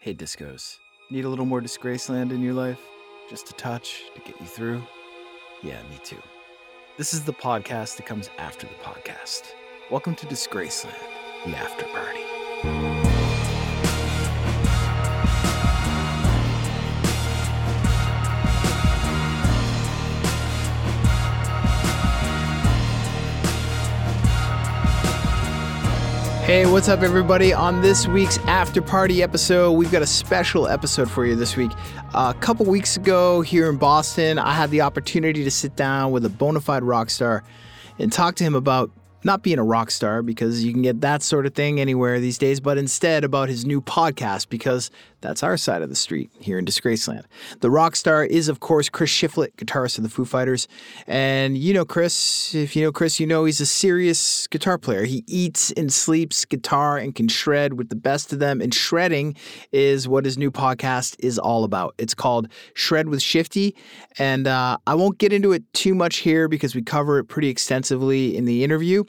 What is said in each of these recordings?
Hey, discos. Need a little more Disgraceland in your life? Just a touch to get you through? Yeah, me too. This is the podcast that comes after the podcast. Welcome to Disgraceland, the after party. Hey, what's up, everybody? On this week's after party episode, we've got a special episode for you this week. a couple weeks ago here in Boston, I had the opportunity to sit down with a bona fide rock star and talk to him about not being a rock star because you can get that sort of thing anywhere these days, but instead about his new podcast because that's our side of the street here in Disgraceland. The rock star is, of course, Chris Shiflett, guitarist of the Foo Fighters. And you know Chris, if you know Chris, you know he's a serious guitar player. He eats and sleeps guitar and can shred with the best of them. And shredding is what his new podcast is all about. It's called Shred with Shifty. And uh, I won't get into it too much here because we cover it pretty extensively in the interview.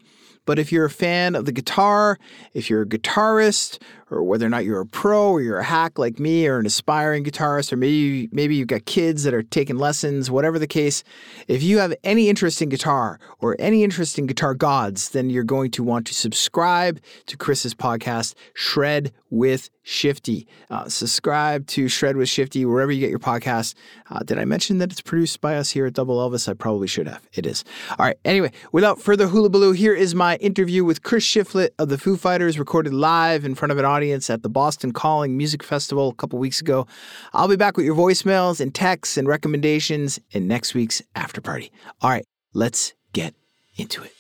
But if you're a fan of the guitar, if you're a guitarist, or whether or not you're a pro or you're a hack like me or an aspiring guitarist, or maybe maybe you've got kids that are taking lessons, whatever the case, if you have any interest in guitar or any interest in guitar gods, then you're going to want to subscribe to Chris's podcast, Shred with Shifty. Uh, subscribe to Shred with Shifty wherever you get your podcast. Uh, did I mention that it's produced by us here at Double Elvis? I probably should have. It is. All right. Anyway, without further hullabaloo, here is my interview with Chris Shiflett of the Foo Fighters, recorded live in front of an audience at the Boston Calling Music Festival a couple weeks ago. I'll be back with your voicemails and texts and recommendations in next week's after party. All right, let's get into it.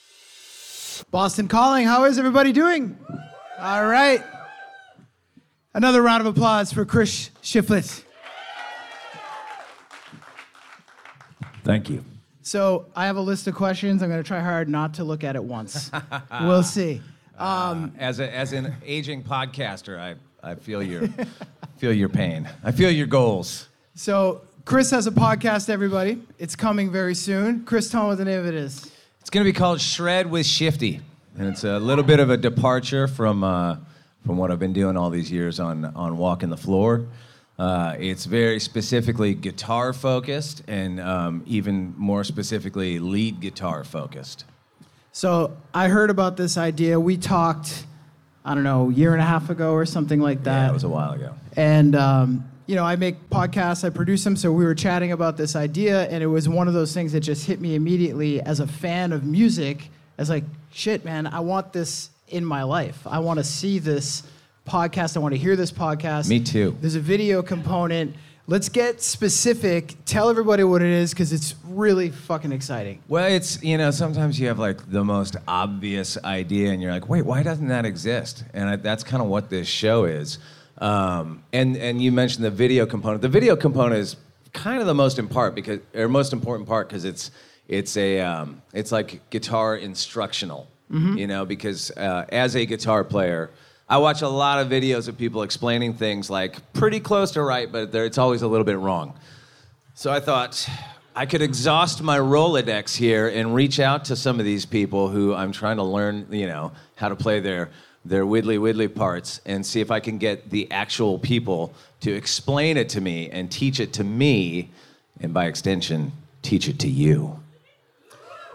Boston Calling, how is everybody doing? All right. Another round of applause for Chris Shiflett. Thank you. So I have a list of questions. I'm going to try hard not to look at it once. we'll see. Um, As a, as an aging podcaster, I, I feel your feel your pain. I feel your goals. so Chris has a podcast, everybody. It's coming very soon. Chris, tell me what the name of it is. It's going to be called Shred with Shifty, and it's a little bit of a departure from uh, from what I've been doing all these years on on walking the floor. Uh, it's very specifically guitar focused, and um, even more specifically, lead guitar focused. So I heard about this idea. We talked, I don't know, a year and a half ago or something like that. Yeah, it was a while ago. And um, you know, I make podcasts, I produce them, so we were chatting about this idea, and it was one of those things that just hit me immediately as a fan of music. As like, shit, man, I want this in my life. I want to see this podcast. I want to hear this podcast. Me too. There's a video component. Let's get specific. Tell everybody what it is because it's really fucking exciting. Well, it's you know sometimes you have like the most obvious idea, and you're like, wait, why doesn't that exist? And I, that's kind of what this show is. Um, and and you mentioned the video component. The video component is kind of the most important because or most important part because it's it's a um, it's like guitar instructional. You know, because uh, as a guitar player. I watch a lot of videos of people explaining things like pretty close to right, but it's always a little bit wrong. So I thought I could exhaust my Rolodex here and reach out to some of these people who I'm trying to learn, you know, how to play their their widdly widdly parts and see if I can get the actual people to explain it to me and teach it to me and by extension teach it to you.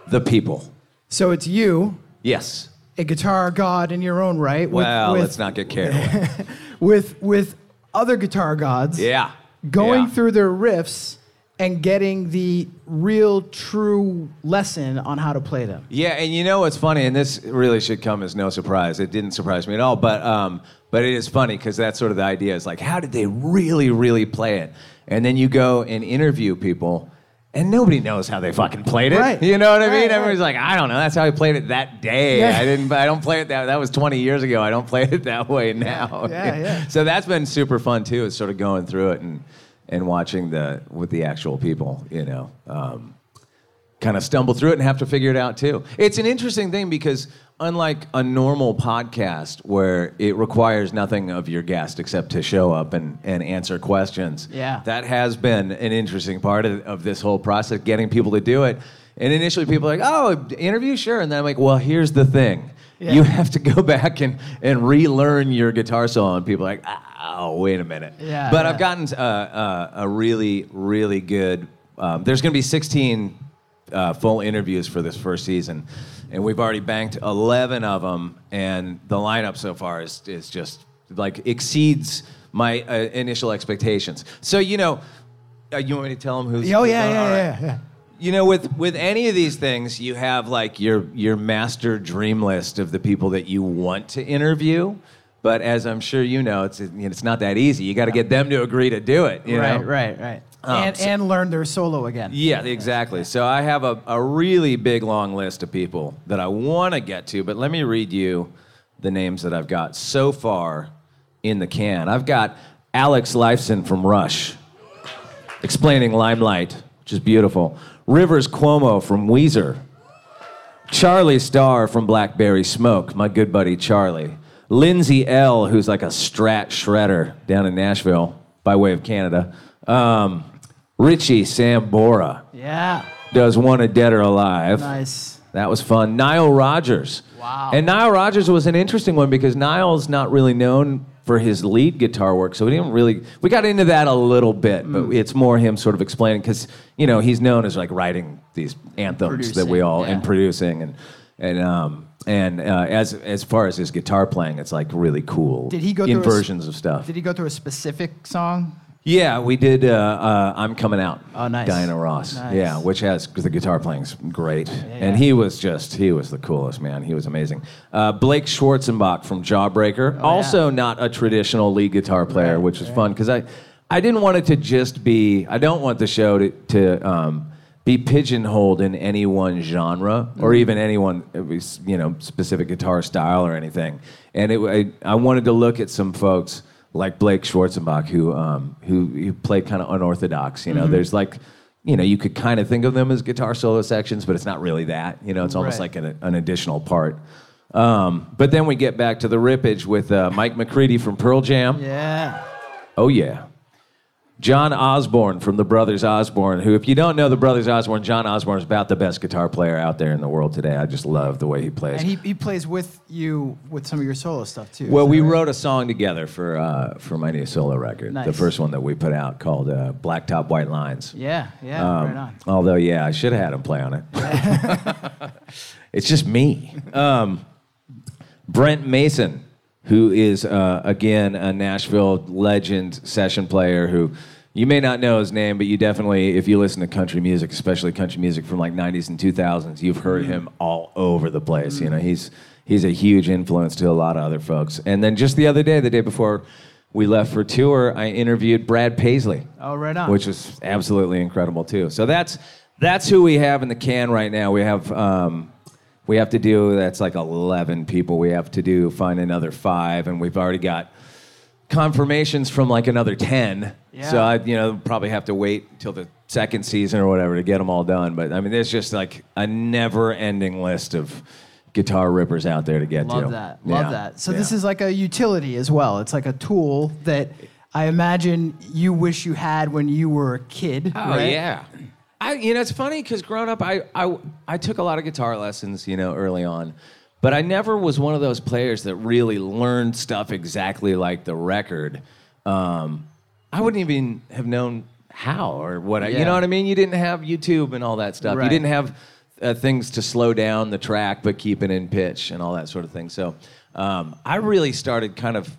The people. So it's you, Yes. A guitar god in your own right. with- Well, with, let's not get carried away. with with other guitar gods. Yeah. Going Yeah. through their riffs and getting the real true lesson on how to play them. Yeah, and you know what's funny, and this really should come as no surprise. It didn't surprise me at all, but um, but it is funny because that's sort of the idea. Is like, how did they really, really play it? And then you go and interview people, and nobody knows how they fucking played it. Right. You know what I mean? Right, right. Everybody's like, I don't know. That's how I played it that day. Yeah. I didn't. I don't play it that. That was 20 years ago. I don't play it that way now. Yeah, yeah. so that's been super fun too. Is sort of going through it and and watching the with the actual people. You know. Um, kind of stumble through it and have to figure it out too. It's an interesting thing because unlike a normal podcast where it requires nothing of your guest except to show up and, and answer questions, Yeah. that has been an interesting part of, of this whole process, getting people to do it. And initially people are like, oh, interview, sure. And then I'm like, well, here's the thing. you have to go back and, and relearn your guitar solo, and people are like, oh, wait a minute. Yeah, but yeah. I've gotten uh, uh, a really, really good. Um, there's going to be 16 uh, full interviews for this first season, and we've already banked 11 of them, and the lineup so far is is just like exceeds my uh, initial expectations. So you know, uh, you want me to tell them who's? Oh who's yeah, yeah, All right. yeah, yeah. You know, with with any of these things, you have like your your master dream list of the people that you want to interview. But as I'm sure you know, it's it's not that easy. You got to get them to agree to do it. You right, know? right, right. Um, and so- and learn their solo again. Yeah, exactly. So I have a, a really big long list of people that I want to get to, but let me read you the names that I've got so far in the can. I've got Alex Lifeson from Rush explaining Limelight, which is beautiful. Rivers Cuomo from Weezer. Charlie Starr from Blackberry Smoke, my good buddy Charlie. Lindsay Ell, who's like a strat shredder down in Nashville by way of Canada. Um, Richie Sambora Yeah. does Wanted Dead or Alive. Nice. That was fun. Nile Rodgers. Wow. And Nile Rodgers was an interesting one because Nile's not really known for his lead guitar work, so we didn't really. We got into that a little bit, but Mm. it's more him sort of explaining because you know he's known as like writing these anthems that we Producing, all yeah. and producing and and um and uh, as as far as his guitar playing, it's like really cool. Did he go through a inversions of stuff? Did he go through a specific song? Yeah, we did. Uh, uh, I'm coming out. Oh, nice. Diana Ross. Nice. Yeah, which has the guitar playing's great, and yeah. he was just he was the coolest man. He was amazing. Uh, Blake Schwarzenbach from Jawbreaker, also not a traditional lead guitar player, Oh, Right, which was fun because I I didn't want it to just be. I don't want the show to to. Um, be pigeonholed in any one genre or Mm. even any one uh, you know specific guitar style or anything and it, I, I wanted to look at some folks like Blake Schwarzenbach who um, who, who play kind of unorthodox you know Mm-hmm. there's like you know you could kind of think of them as guitar solo sections but it's not really that you know it's almost Right. like an, an additional part um, but then we get back to the rippage with uh, Mike McCready from Pearl Jam Yeah. Oh, yeah. John Osborne from the Brothers Osborne, who, if you don't know the Brothers Osborne, John Osborne is about the best guitar player out there in the world today. I just love the way he plays. And he, he plays with you with some of your solo stuff too. well, we right? wrote a song together for, uh, for my new solo record, the first one that we put out called uh, Blacktop White Lines. Yeah, yeah, Um, right on. Although, yeah, I should have had him play on it. it's just me. Um, Brent Mason, who is, uh, again, a Nashville legend session player who you may not know his name, but you definitely, if you listen to country music, especially country music from like 90s and 2000s, you've heard him all over the place. You know, he's, he's a huge influence to a lot of other folks. And then just the other day, the day before we left for tour, I interviewed Brad Paisley Oh, right on. which is absolutely incredible too. So that's that's who we have in the can right now. We have um, we have to do that's like eleven people. We have to do find another five, and we've already got confirmations from like another ten. Yeah. So I you know probably have to wait until the second season or whatever to get them all done. But I mean, there's just like a never-ending list of guitar rippers out there to get to. Love that. Love Yeah. that. So this is like a utility as well. It's like a tool that I imagine you wish you had when you were a kid. Oh right? yeah. I you know it's funny because growing up I, I I took a lot of guitar lessons you know early on, but I never was one of those players that really learned stuff exactly like the record. Um, I wouldn't even have known how or what I, you know what I mean. You didn't have YouTube and all that stuff. Right. You didn't have uh, things to slow down the track but keep it in pitch and all that sort of thing. So um, I really started kind of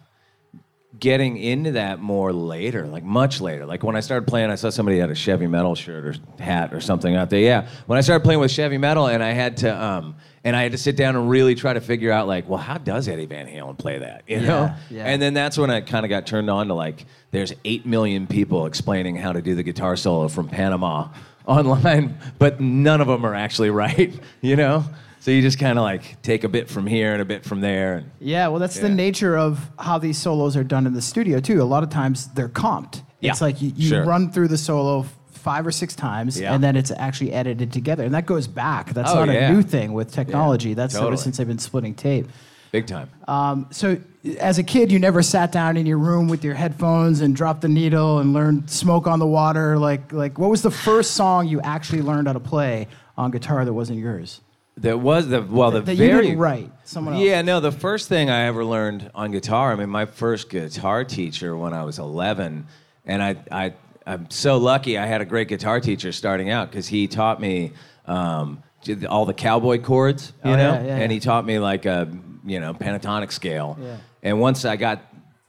getting into that more later, like much later. Like when I started playing, I saw somebody had a Chevy Metal shirt or hat or something out there. Yeah, when I started playing with Chevy Metal, and I had to, um, and I had to sit down and really try to figure out, like, well, how does Eddie Van Halen play that? You know? yeah. And then that's when I kind of got turned on to like, there's eight million people explaining how to do the guitar solo from Panama online, but none of them are actually right. You know? So you just kind of like take a bit from here and a bit from there. And, Yeah, well, that's the nature of how these solos are done in the studio too. A lot of times they're comped. Yeah. It's like you, you sure. run through the solo five or six times, Yeah. and then it's actually edited together, and that goes back. That's Oh, not yeah. a new thing with technology. That's ever totally. since they've been splitting tape. Big time. Um, so, as a kid, you never sat down in your room with your headphones and dropped the needle and learned "Smoke on the Water." Like, like what was the first song you actually learned how to play on guitar that wasn't yours? There was the well the that you very didn't write. Someone else. Yeah, no, the first thing I ever learned on guitar, I mean, my first guitar teacher when I was 11, and I, I, I'm so lucky I had a great guitar teacher starting out because he taught me um, all the cowboy chords, you Oh, know, yeah, yeah, and he taught me like a, you know, pentatonic scale. Yeah. And once I got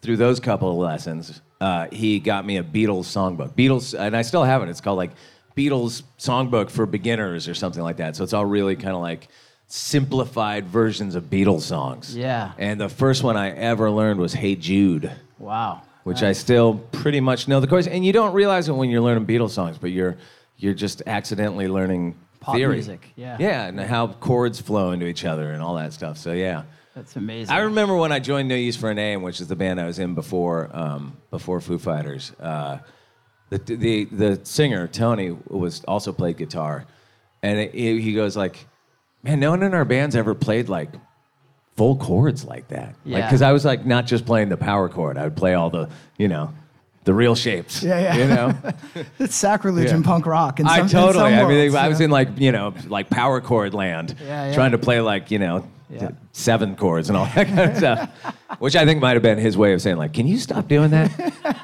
through those couple of lessons, uh, he got me a Beatles songbook. Beatles, and I still have it. It's called like Beatles Songbook for Beginners or something like that. So it's all really kind of like simplified versions of Beatles songs. Yeah. And the first one I ever learned was Hey Jude, Wow. which I still pretty much know the chords. And you don't realize it when you're learning Beatles songs, but you're you're just accidentally learning Pop theory. music, yeah. Yeah, and how chords flow into each other and all that stuff. So yeah. That's amazing. I remember when I joined No Use for a Name, which is the band I was in before um, before Foo Fighters. Uh, the, the the singer Tony was also played guitar, and it, he goes like, "Man, no one in our band's ever played like full chords like that." Yeah. because I was like not just playing the power chord; I would play all the you know the real shapes. Yeah, yeah. You know. it's sacrilege Yeah. in punk rock. In some, I in totally. some I mean, worlds, I was know? in like you know like power chord land, Yeah, yeah. trying to play like you know Yeah. seven chords and all that kind of stuff, which I think might have been his way of saying like, "Can you stop doing that?"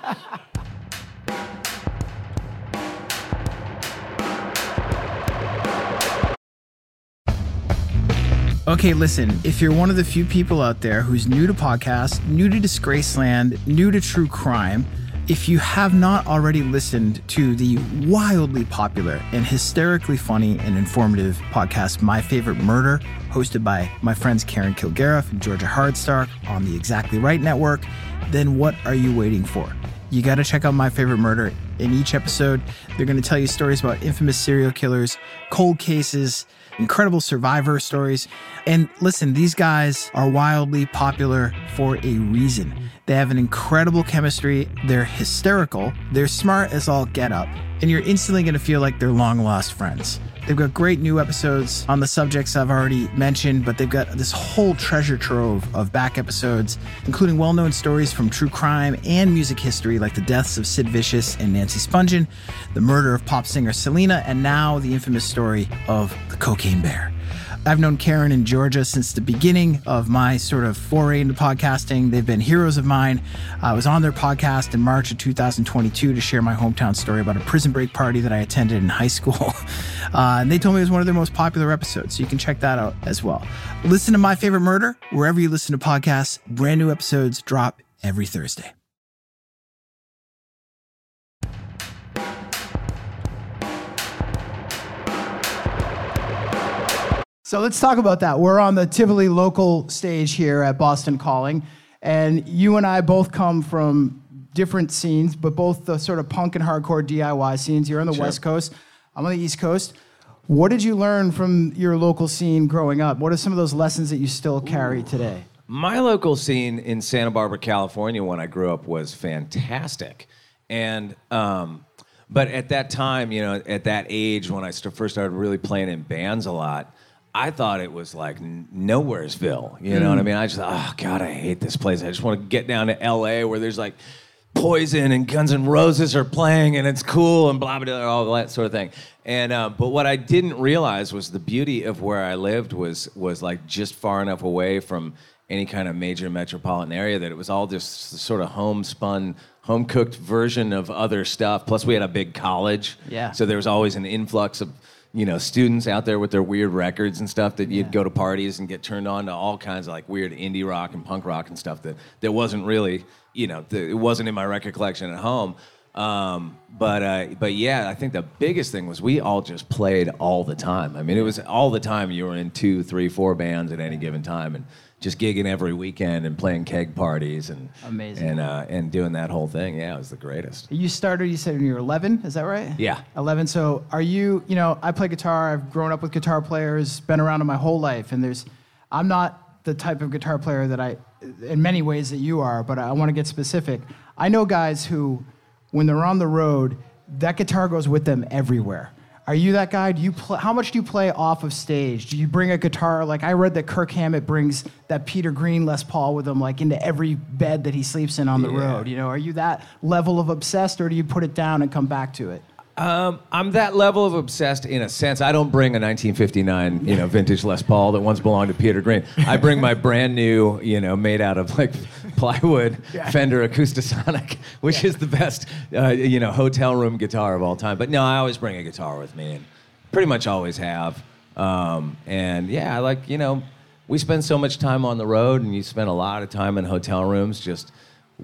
Okay, listen, if you're one of the few people out there who's new to podcasts, new to Disgraceland, new to true crime, if you have not already listened to the wildly popular and hysterically funny and informative podcast, My Favorite Murder, hosted by my friends Karen Kilgariff and Georgia Hardstark on the Exactly Right Network, then what are you waiting for? You got to check out My Favorite Murder. In each episode, they're going to tell you stories about infamous serial killers, cold cases, incredible survivor stories. And listen, these guys are wildly popular for a reason. They have an incredible chemistry, they're hysterical, they're smart as all get up, and you're instantly going to feel like they're long lost friends. They've got great new episodes on the subjects I've already mentioned, but they've got this whole treasure trove of back episodes, including well known stories from true crime and music history, like the deaths of Sid Vicious and Nancy Spungen, the murder of pop singer Selena, and now the infamous story of the Cocaine Bear. I've known Karen and Georgia since the beginning of my sort of foray into podcasting. They've been heroes of mine. I was on their podcast in March of 2022 to share my hometown story about a prison break party that I attended in high school. Uh, and they told me it was one of their most popular episodes, so you can check that out as well. Listen to My Favorite Murder wherever you listen to podcasts. Brand new episodes drop every Thursday. So let's talk about that. We're on the Tivoli local stage here at Boston Calling, and you and I both come from different scenes, but both the sort of punk and hardcore DIY scenes. You're on the Sure. West Coast, I'm on the East Coast. What did you learn from your local scene growing up? What are some of those lessons that you still carry today? My local scene in Santa Barbara, California, when I grew up, was fantastic, and um, but at that time, you know, at that age when I st- first started really playing in bands a lot, I thought it was like nowheresville. You know what I mean? I just thought, oh god, I hate this place. I just want to get down to L.A. where there's like Poison and Guns N' Roses are playing and it's cool and blah blah blah, all that sort of thing. And uh, but what I didn't realize was the beauty of where I lived was was like just far enough away from any kind of major metropolitan area that it was all just sort of homespun, home cooked version of other stuff. Plus, we had a big college, Yeah. So there was always an influx of you know students out there with their weird records and stuff that you'd Yeah. go to parties and get turned on to all kinds of like weird indie rock and punk rock and stuff that that wasn't really you know the, it wasn't in my record collection at home. Um, but uh, but yeah i think the biggest thing was we all just played all the time. I mean it was all the time you were in two three four bands at any given time. And just gigging every weekend and playing keg parties and Amazing. and uh, and doing that whole thing yeah it was the greatest You started, you said when you were 11, is that right? Yeah. 11. So are you, you know, I play guitar, I've grown up with guitar players, been around it my whole life, and there's, I'm not the type of guitar player that I, in many ways that you are, but I want to get specific. I know guys who, when they're on the road, that guitar goes with them everywhere. Are you that guy? Do you play, how much do you play off of stage? Do you bring a guitar? Like I read that Kirk Hammett brings that Peter Green Les Paul with him, like into every bed that he sleeps in on the Yeah. road. You know, are you that level of obsessed, or do you put it down and come back to it? Um, I'm that level of obsessed in a sense. I don't bring a 1959, you know, vintage Les Paul that once belonged to Peter Green. I bring my brand new, you know, made out of like plywood Fender Acoustasonic, which is the best, uh, you know, hotel room guitar of all time. But no, I always bring a guitar with me, and pretty much always have. Um, and yeah, I like, you know, we spend so much time on the road, and you spend a lot of time in hotel rooms just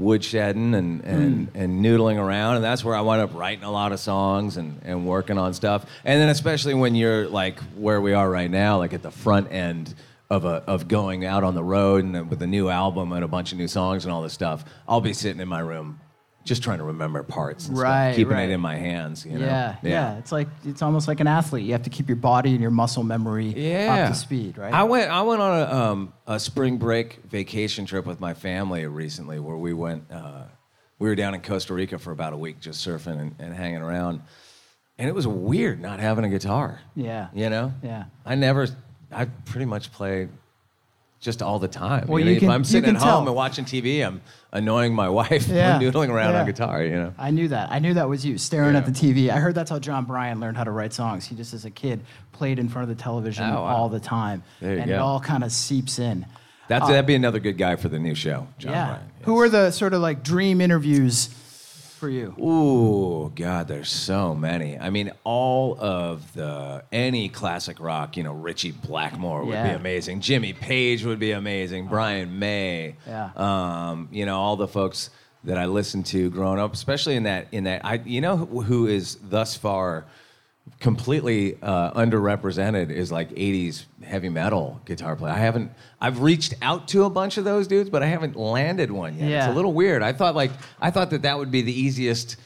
woodshedding and, and, and noodling around. And that's where I wound up writing a lot of songs and, and working on stuff. And then, especially when you're like where we are right now, like at the front end of, a, of going out on the road and with a new album and a bunch of new songs and all this stuff, I'll be sitting in my room just trying to remember parts and Right, stuff, keeping right. it in my hands. You know? Yeah, yeah, It's like it's almost like an athlete. You have to keep your body and your muscle memory yeah. up to speed, right? I went I went on a, um, a spring break vacation trip with my family recently, where we went. Uh, we were down in Costa Rica for about a week, just surfing and, and hanging around, and it was weird not having a guitar. Yeah. you know. Yeah. I never. I pretty much play just all the time. Well, you know, you if can- I'm sitting at home tell. and watching TV, I'm annoying my wife Yeah, noodling around yeah. on guitar. You know. I knew that. I knew that was you staring at the TV. I heard that's how John Bryan learned how to write songs. He just, as a kid, played in front of the television Oh, wow. all the time, and it all kind of seeps in. That's, that'd be another good guy for the new show, John Uh, yeah. Bryan. Who are the sort of like dream interviews for you? Ooh, God, there's so many. I mean, all of the any classic rock, you know, Ritchie Blackmore would be amazing. Jimmy Page would be amazing. Brian May. Yeah. Um, you know, all the folks that I listened to growing up, especially in that in that I you know who is thus far completely uh, underrepresented is like 80s heavy metal guitar player. I haven't I've reached out to a bunch of those dudes, but I haven't landed one yet. It's a little weird. I thought like I thought that that would be the easiest.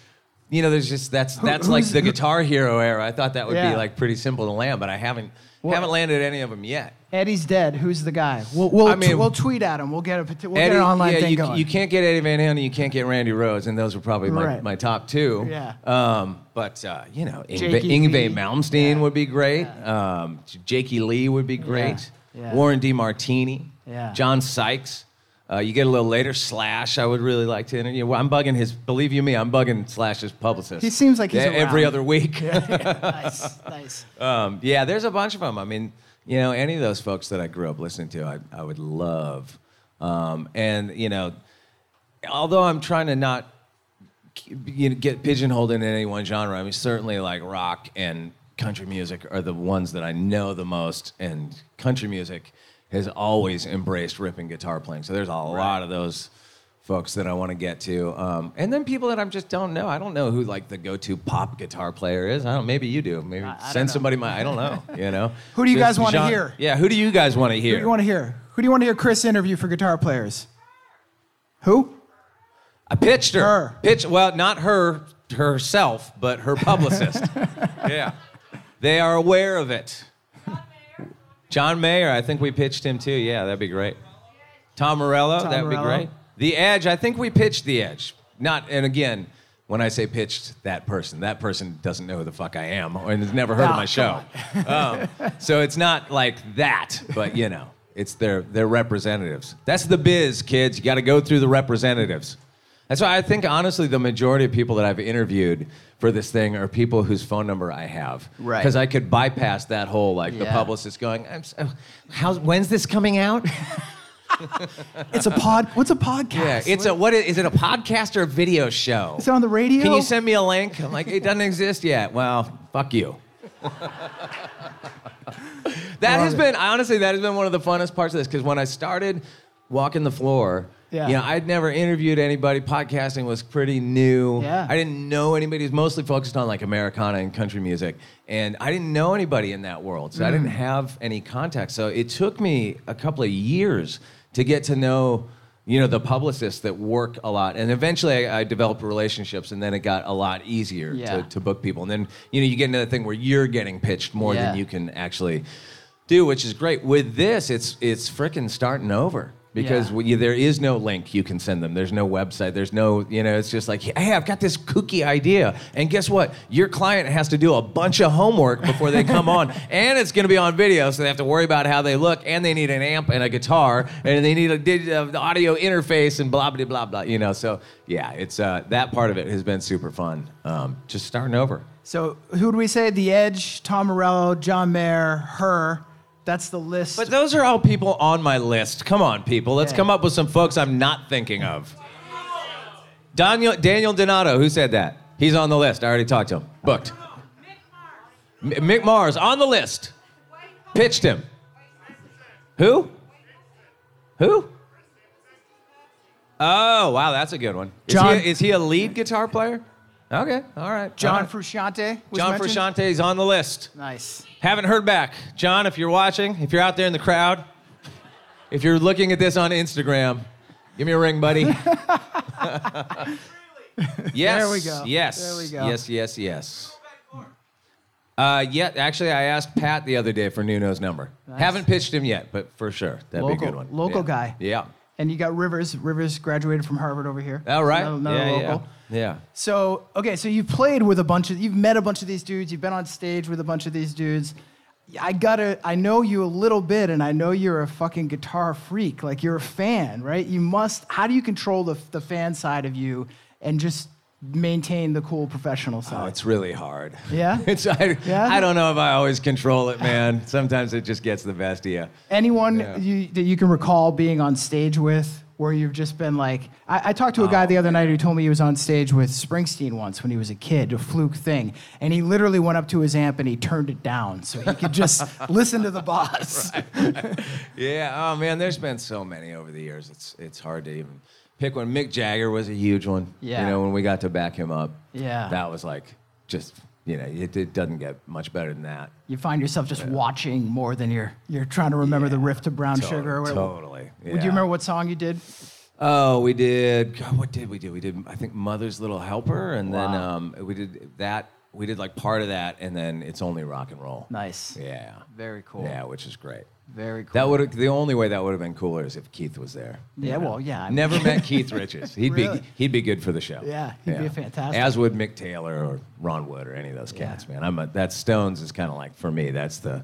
You know, there's just that's that's like the Guitar Hero era. I thought that would Yeah. be like pretty simple to land, but I haven't haven't landed any of them yet. Eddie's dead. Who's the guy? We'll we'll, I mean- we'll tweet at him. We'll get a peti- we'll get an online yeah, thing you, going. you can't get Eddie Van Halen, you can't get Randy Rhoads, and those are probably my, Right. my top two. Yeah. Um, but uh, you know, Yngwie, Jakey Yngwie Malmsteen Yeah. would be great. Um, Jakey Lee would be great. Yeah. Warren DeMartini. Yeah. John Sykes. Uh, you get a little later, Slash. I would really like to interview. Well, I'm bugging his. Believe you me, I'm bugging Slash's publicist. He seems like he's Yeah, every other week. nice, nice. Um, yeah, there's a bunch of them. I mean, you know, any of those folks that I grew up listening to, I, I would love. Um, and you know, although I'm trying to not you know, get pigeonholed in any one genre, I mean, certainly like rock and country music are the ones that I know the most, and country music has always embraced ripping guitar playing. So there's a lot of those folks that I want to get to, um, and then people that I just don't know. I don't know who like the go-to pop guitar player is. I don't. Maybe you do. Maybe I don't send somebody my. I don't know. You know. Who do you guys wanna hear? Yeah. Who do you guys want to Who hear? do you want to hear? Who do you want to hear Chris interview for guitar players? Who? I pitched her. Her. Pitch well, not her herself, but her publicist. yeah. They are aware of it. John Mayer, I think we pitched him too. Yeah, that'd be great. Tom Morello, Tom that would be great. The Edge, I think we pitched The Edge. Not, and again, when I say pitched that person, that person doesn't know who the fuck I am and has never heard of Oh, my show. Um, so it's not like that, but you know, it's their, their representatives. That's the biz, kids. You got to go through the representatives. That's why I think, honestly, the majority of people that I've interviewed for this thing are people whose phone number I have. Right. Because I could bypass that whole, like, the Yeah. publicist going, I'm so, how's, when's this coming out? It's a pod. What's a podcast? Yeah, it's a what is, is it a podcast or a video show? Is it on the radio? Can you send me a link? I'm like, it doesn't exist yet. Well, fuck you. that has been honestly that has been one of the funnest parts of this because when I started walking the floor, Yeah. you know, I'd never interviewed anybody. Podcasting was pretty new. Yeah. I didn't know anybody. It was mostly focused on like Americana and country music, and I didn't know anybody in that world, so I Mm. didn't have any contact. So it took me a couple of years to get to know. You know the publicists that work a lot, and eventually I, I developed relationships, and then it got a lot easier Yeah. to, to book people. And then you know you get into the thing where you're getting pitched more Yeah. than you can actually do, which is great. With this, it's it's freaking starting over because Yeah. there is no link you can send them. There's no website. There's no you know. It's just like hey, I've got this kooky idea, and guess what? Your client has to do a bunch of homework before they come on, and it's going to be on video, so they have to worry about how they look, and they need an amp and a guitar, and they need a dig- uh, audio interface and blah blah blah blah. You know, so yeah, it's uh, that part of it has been super fun. Um, just starting over. So who do we say? The Edge, Tom Morello, John Mayer, her. That's the list. But those are all people on my list. Come on, people. Let's Yeah. come up with some folks I'm not thinking of. Daniel, Daniel Donato, who said that? He's on the list. I already talked to him. Booked. M- Mick Mars on the list. Pitched him. Who? Who? Oh, wow, that's a good one. Is, John- he, a, is he a lead guitar player? Okay, all right. John. Frusciante. John mentioned? is on the list. Nice. Haven't heard back. John, if you're watching, if you're out there in the crowd, if you're looking at this on Instagram, give me a ring, buddy. yes. There we go. Yes. There we go. Yes, yes, yes. Uh, yeah, actually, I asked Pat the other day for Nuno's number. Nice. Haven't pitched him yet, but for sure, that'd be a good one. local Yeah. guy. Yeah. And you got Rivers. Rivers graduated from Harvard over here. All right. Another, another yeah, local. yeah. Yeah. So okay, so you've played with a bunch of, you've met a bunch of these dudes, you've been on stage with a bunch of these dudes. I gotta, I know you a little bit, and I know you're a fucking guitar freak. Like you're a fan, right? You must. How do you control the the fan side of you and just maintain the cool professional side? Oh, it's really hard. Yeah? it's I, Yeah? I don't know if I always control it, man. Sometimes it just gets the best of you. Anyone Yeah. you, that you can recall being on stage with, where you've just been like, I, I talked to a guy Oh, the other night who told me he was on stage with Springsteen once when he was a kid, a fluke thing, and he literally went up to his amp and he turned it down so he could just listen to the boss. Yeah. Oh man, there's been so many over the years. It's it's hard to even pick one. Mick Jagger was a huge one. Yeah. You know, when we got to back him up. Yeah. That was like just you know, it, it doesn't get much better than that. You find yourself just watching more than you're you're trying to remember the riff to Brown To- Sugar. Or whatever. Do you remember what song you did? Oh, we did. God, what did we do? We did. I think Mother's Little Helper, and then um, we did that. We did like part of that, and then it's only rock and roll. Nice. Yeah. Very cool. Yeah, which is great. Very cool. That would the only way that would have been cooler is if Keith was there. Yeah, well, yeah, I mean- Never met Keith Richards. He'd Really? be he'd be good for the show. Yeah, he'd be fantastic. As would Mick Taylor or Ron Wood or any of those cats, man. I'm a, that Stones is kind of like for me. That's the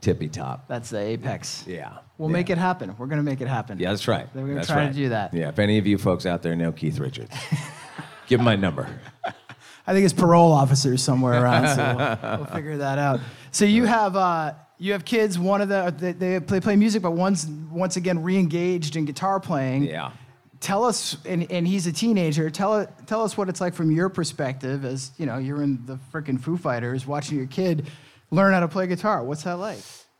tippy top. That's the apex. Yeah. We'll yeah. make it happen. We're gonna make it happen. Yeah, that's right. We're gonna That's try to right. do that. Yeah. If any of you folks out there know Keith Richards, give him my number. I think it's parole officers somewhere around, so we'll, we'll figure that out. So you have uh, you have kids. One of the they, they play, play music, but one's once again re-engaged in guitar playing. Yeah. Tell us, and, and he's a teenager. Tell tell us what it's like from your perspective, as you know, you're in the freaking Foo Fighters, watching your kid learn how to play guitar. What's that like?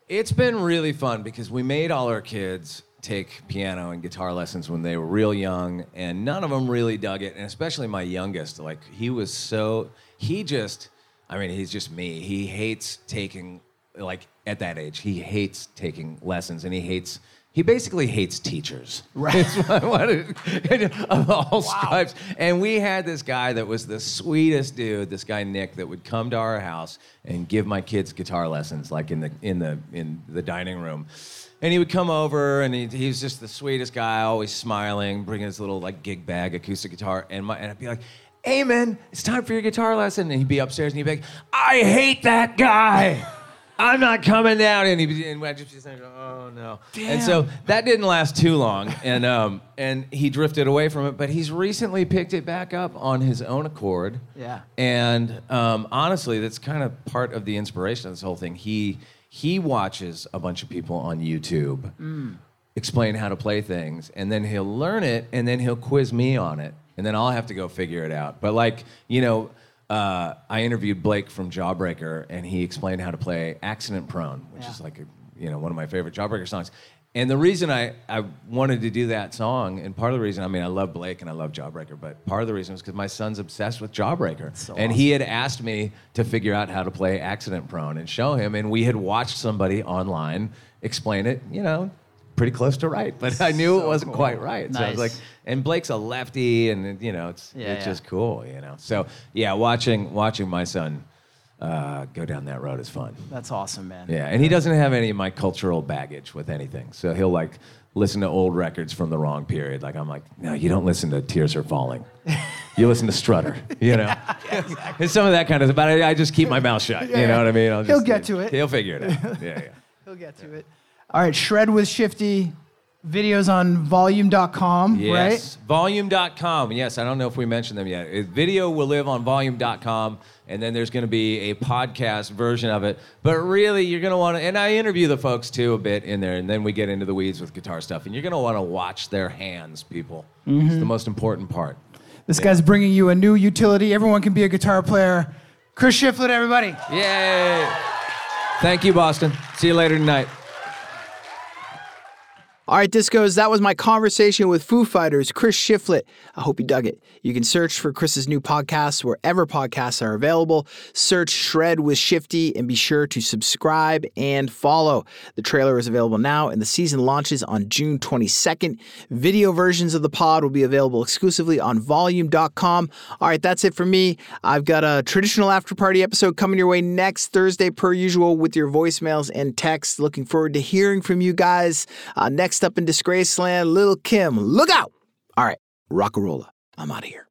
It's been really fun because we made all our kids take piano and guitar lessons when they were real young, and none of them really dug it. And especially my youngest, like he was so he just, I mean, he's just me. He hates taking like at that age. He hates taking lessons, and he hates. He basically hates teachers. Right. It's what- what it- of all stripes. And we had this guy that was the sweetest dude, this guy Nick, that would come to our house and give my kids guitar lessons, like in the in the in the dining room. And he would come over, and he, he was just the sweetest guy, always smiling, bringing his little like gig bag acoustic guitar, and my and I'd be like. "Amen, it's time for your guitar lesson. And he'd be upstairs and he'd be like, I hate that guy. I'm not coming down. And, he, and I just, oh no. And so that didn't last too long. And, um, and he drifted away from it. But he's recently picked it back up on his own accord. Yeah. And um, honestly, that's kind of part of the inspiration of this whole thing. He, he watches a bunch of people on YouTube explain how to play things, and then he'll learn it, and then he'll quiz me on it, and then I'll have to go figure it out. But like, you know, uh, I interviewed Blake from Jawbreaker, and he explained how to play Accident Prone, which Yeah. is like a, you know one of my favorite Jawbreaker songs. And the reason I, I wanted to do that song, and part of the reason, I mean, I love Blake and I love Jawbreaker, but part of the reason was because my son's obsessed with Jawbreaker. so and he had asked me to figure out how to play Accident Prone and show him, and we had watched somebody online explain it, you know, pretty close to right, but I knew it wasn't cool. quite right. So I was like, and Blake's a lefty, and you know, it's Yeah, it's yeah. just cool, you know. So yeah, watching watching my son uh, go down that road is fun. That's awesome, man. Yeah, and he doesn't have any of my cultural baggage with anything, so he'll like listen to old records from the wrong period. Like I'm like, no, you don't listen to Tears Are Falling. You listen to Strutter, you know. It's some of that kind of. Stuff. But I, I just keep my mouth shut. Yeah, you know what I mean? I'll He'll get to it. He'll figure it out. Yeah, yeah. He'll get to it. All right, shred with Shifty. videos on volume.com, Yes. right? Volume.com. Yes, I don't know if we mentioned them yet. It- video will live on volume.com, and then there's going to be a podcast version of it. But really, you're going to want to, and I interview the folks too a bit in there, and then we get into the weeds with guitar stuff. And you're going to want to watch their hands, people. It's mm-hmm. the most important part. This guy's bringing you a new utility. Everyone can be a guitar player. Chris Shiflett, everybody. Yay! Thank you, Boston. See you later tonight. All right, Discos, that was my conversation with Foo Fighters, Chris Shiflett. I hope you dug it. You can search for Chris's new podcast wherever podcasts are available. Search Shred with Shifty and be sure to subscribe and follow. The trailer is available now and the season launches on June 22nd. Video versions of the pod will be available exclusively on volume.com. All right, that's it for me. I've got a traditional after party episode coming your way next Thursday, per usual, with your voicemails and texts. Looking forward to hearing from you guys. Uh, next up in disgrace Disgraceland, Lil Kim. Look out! All right, Rockarola. I'm out of here.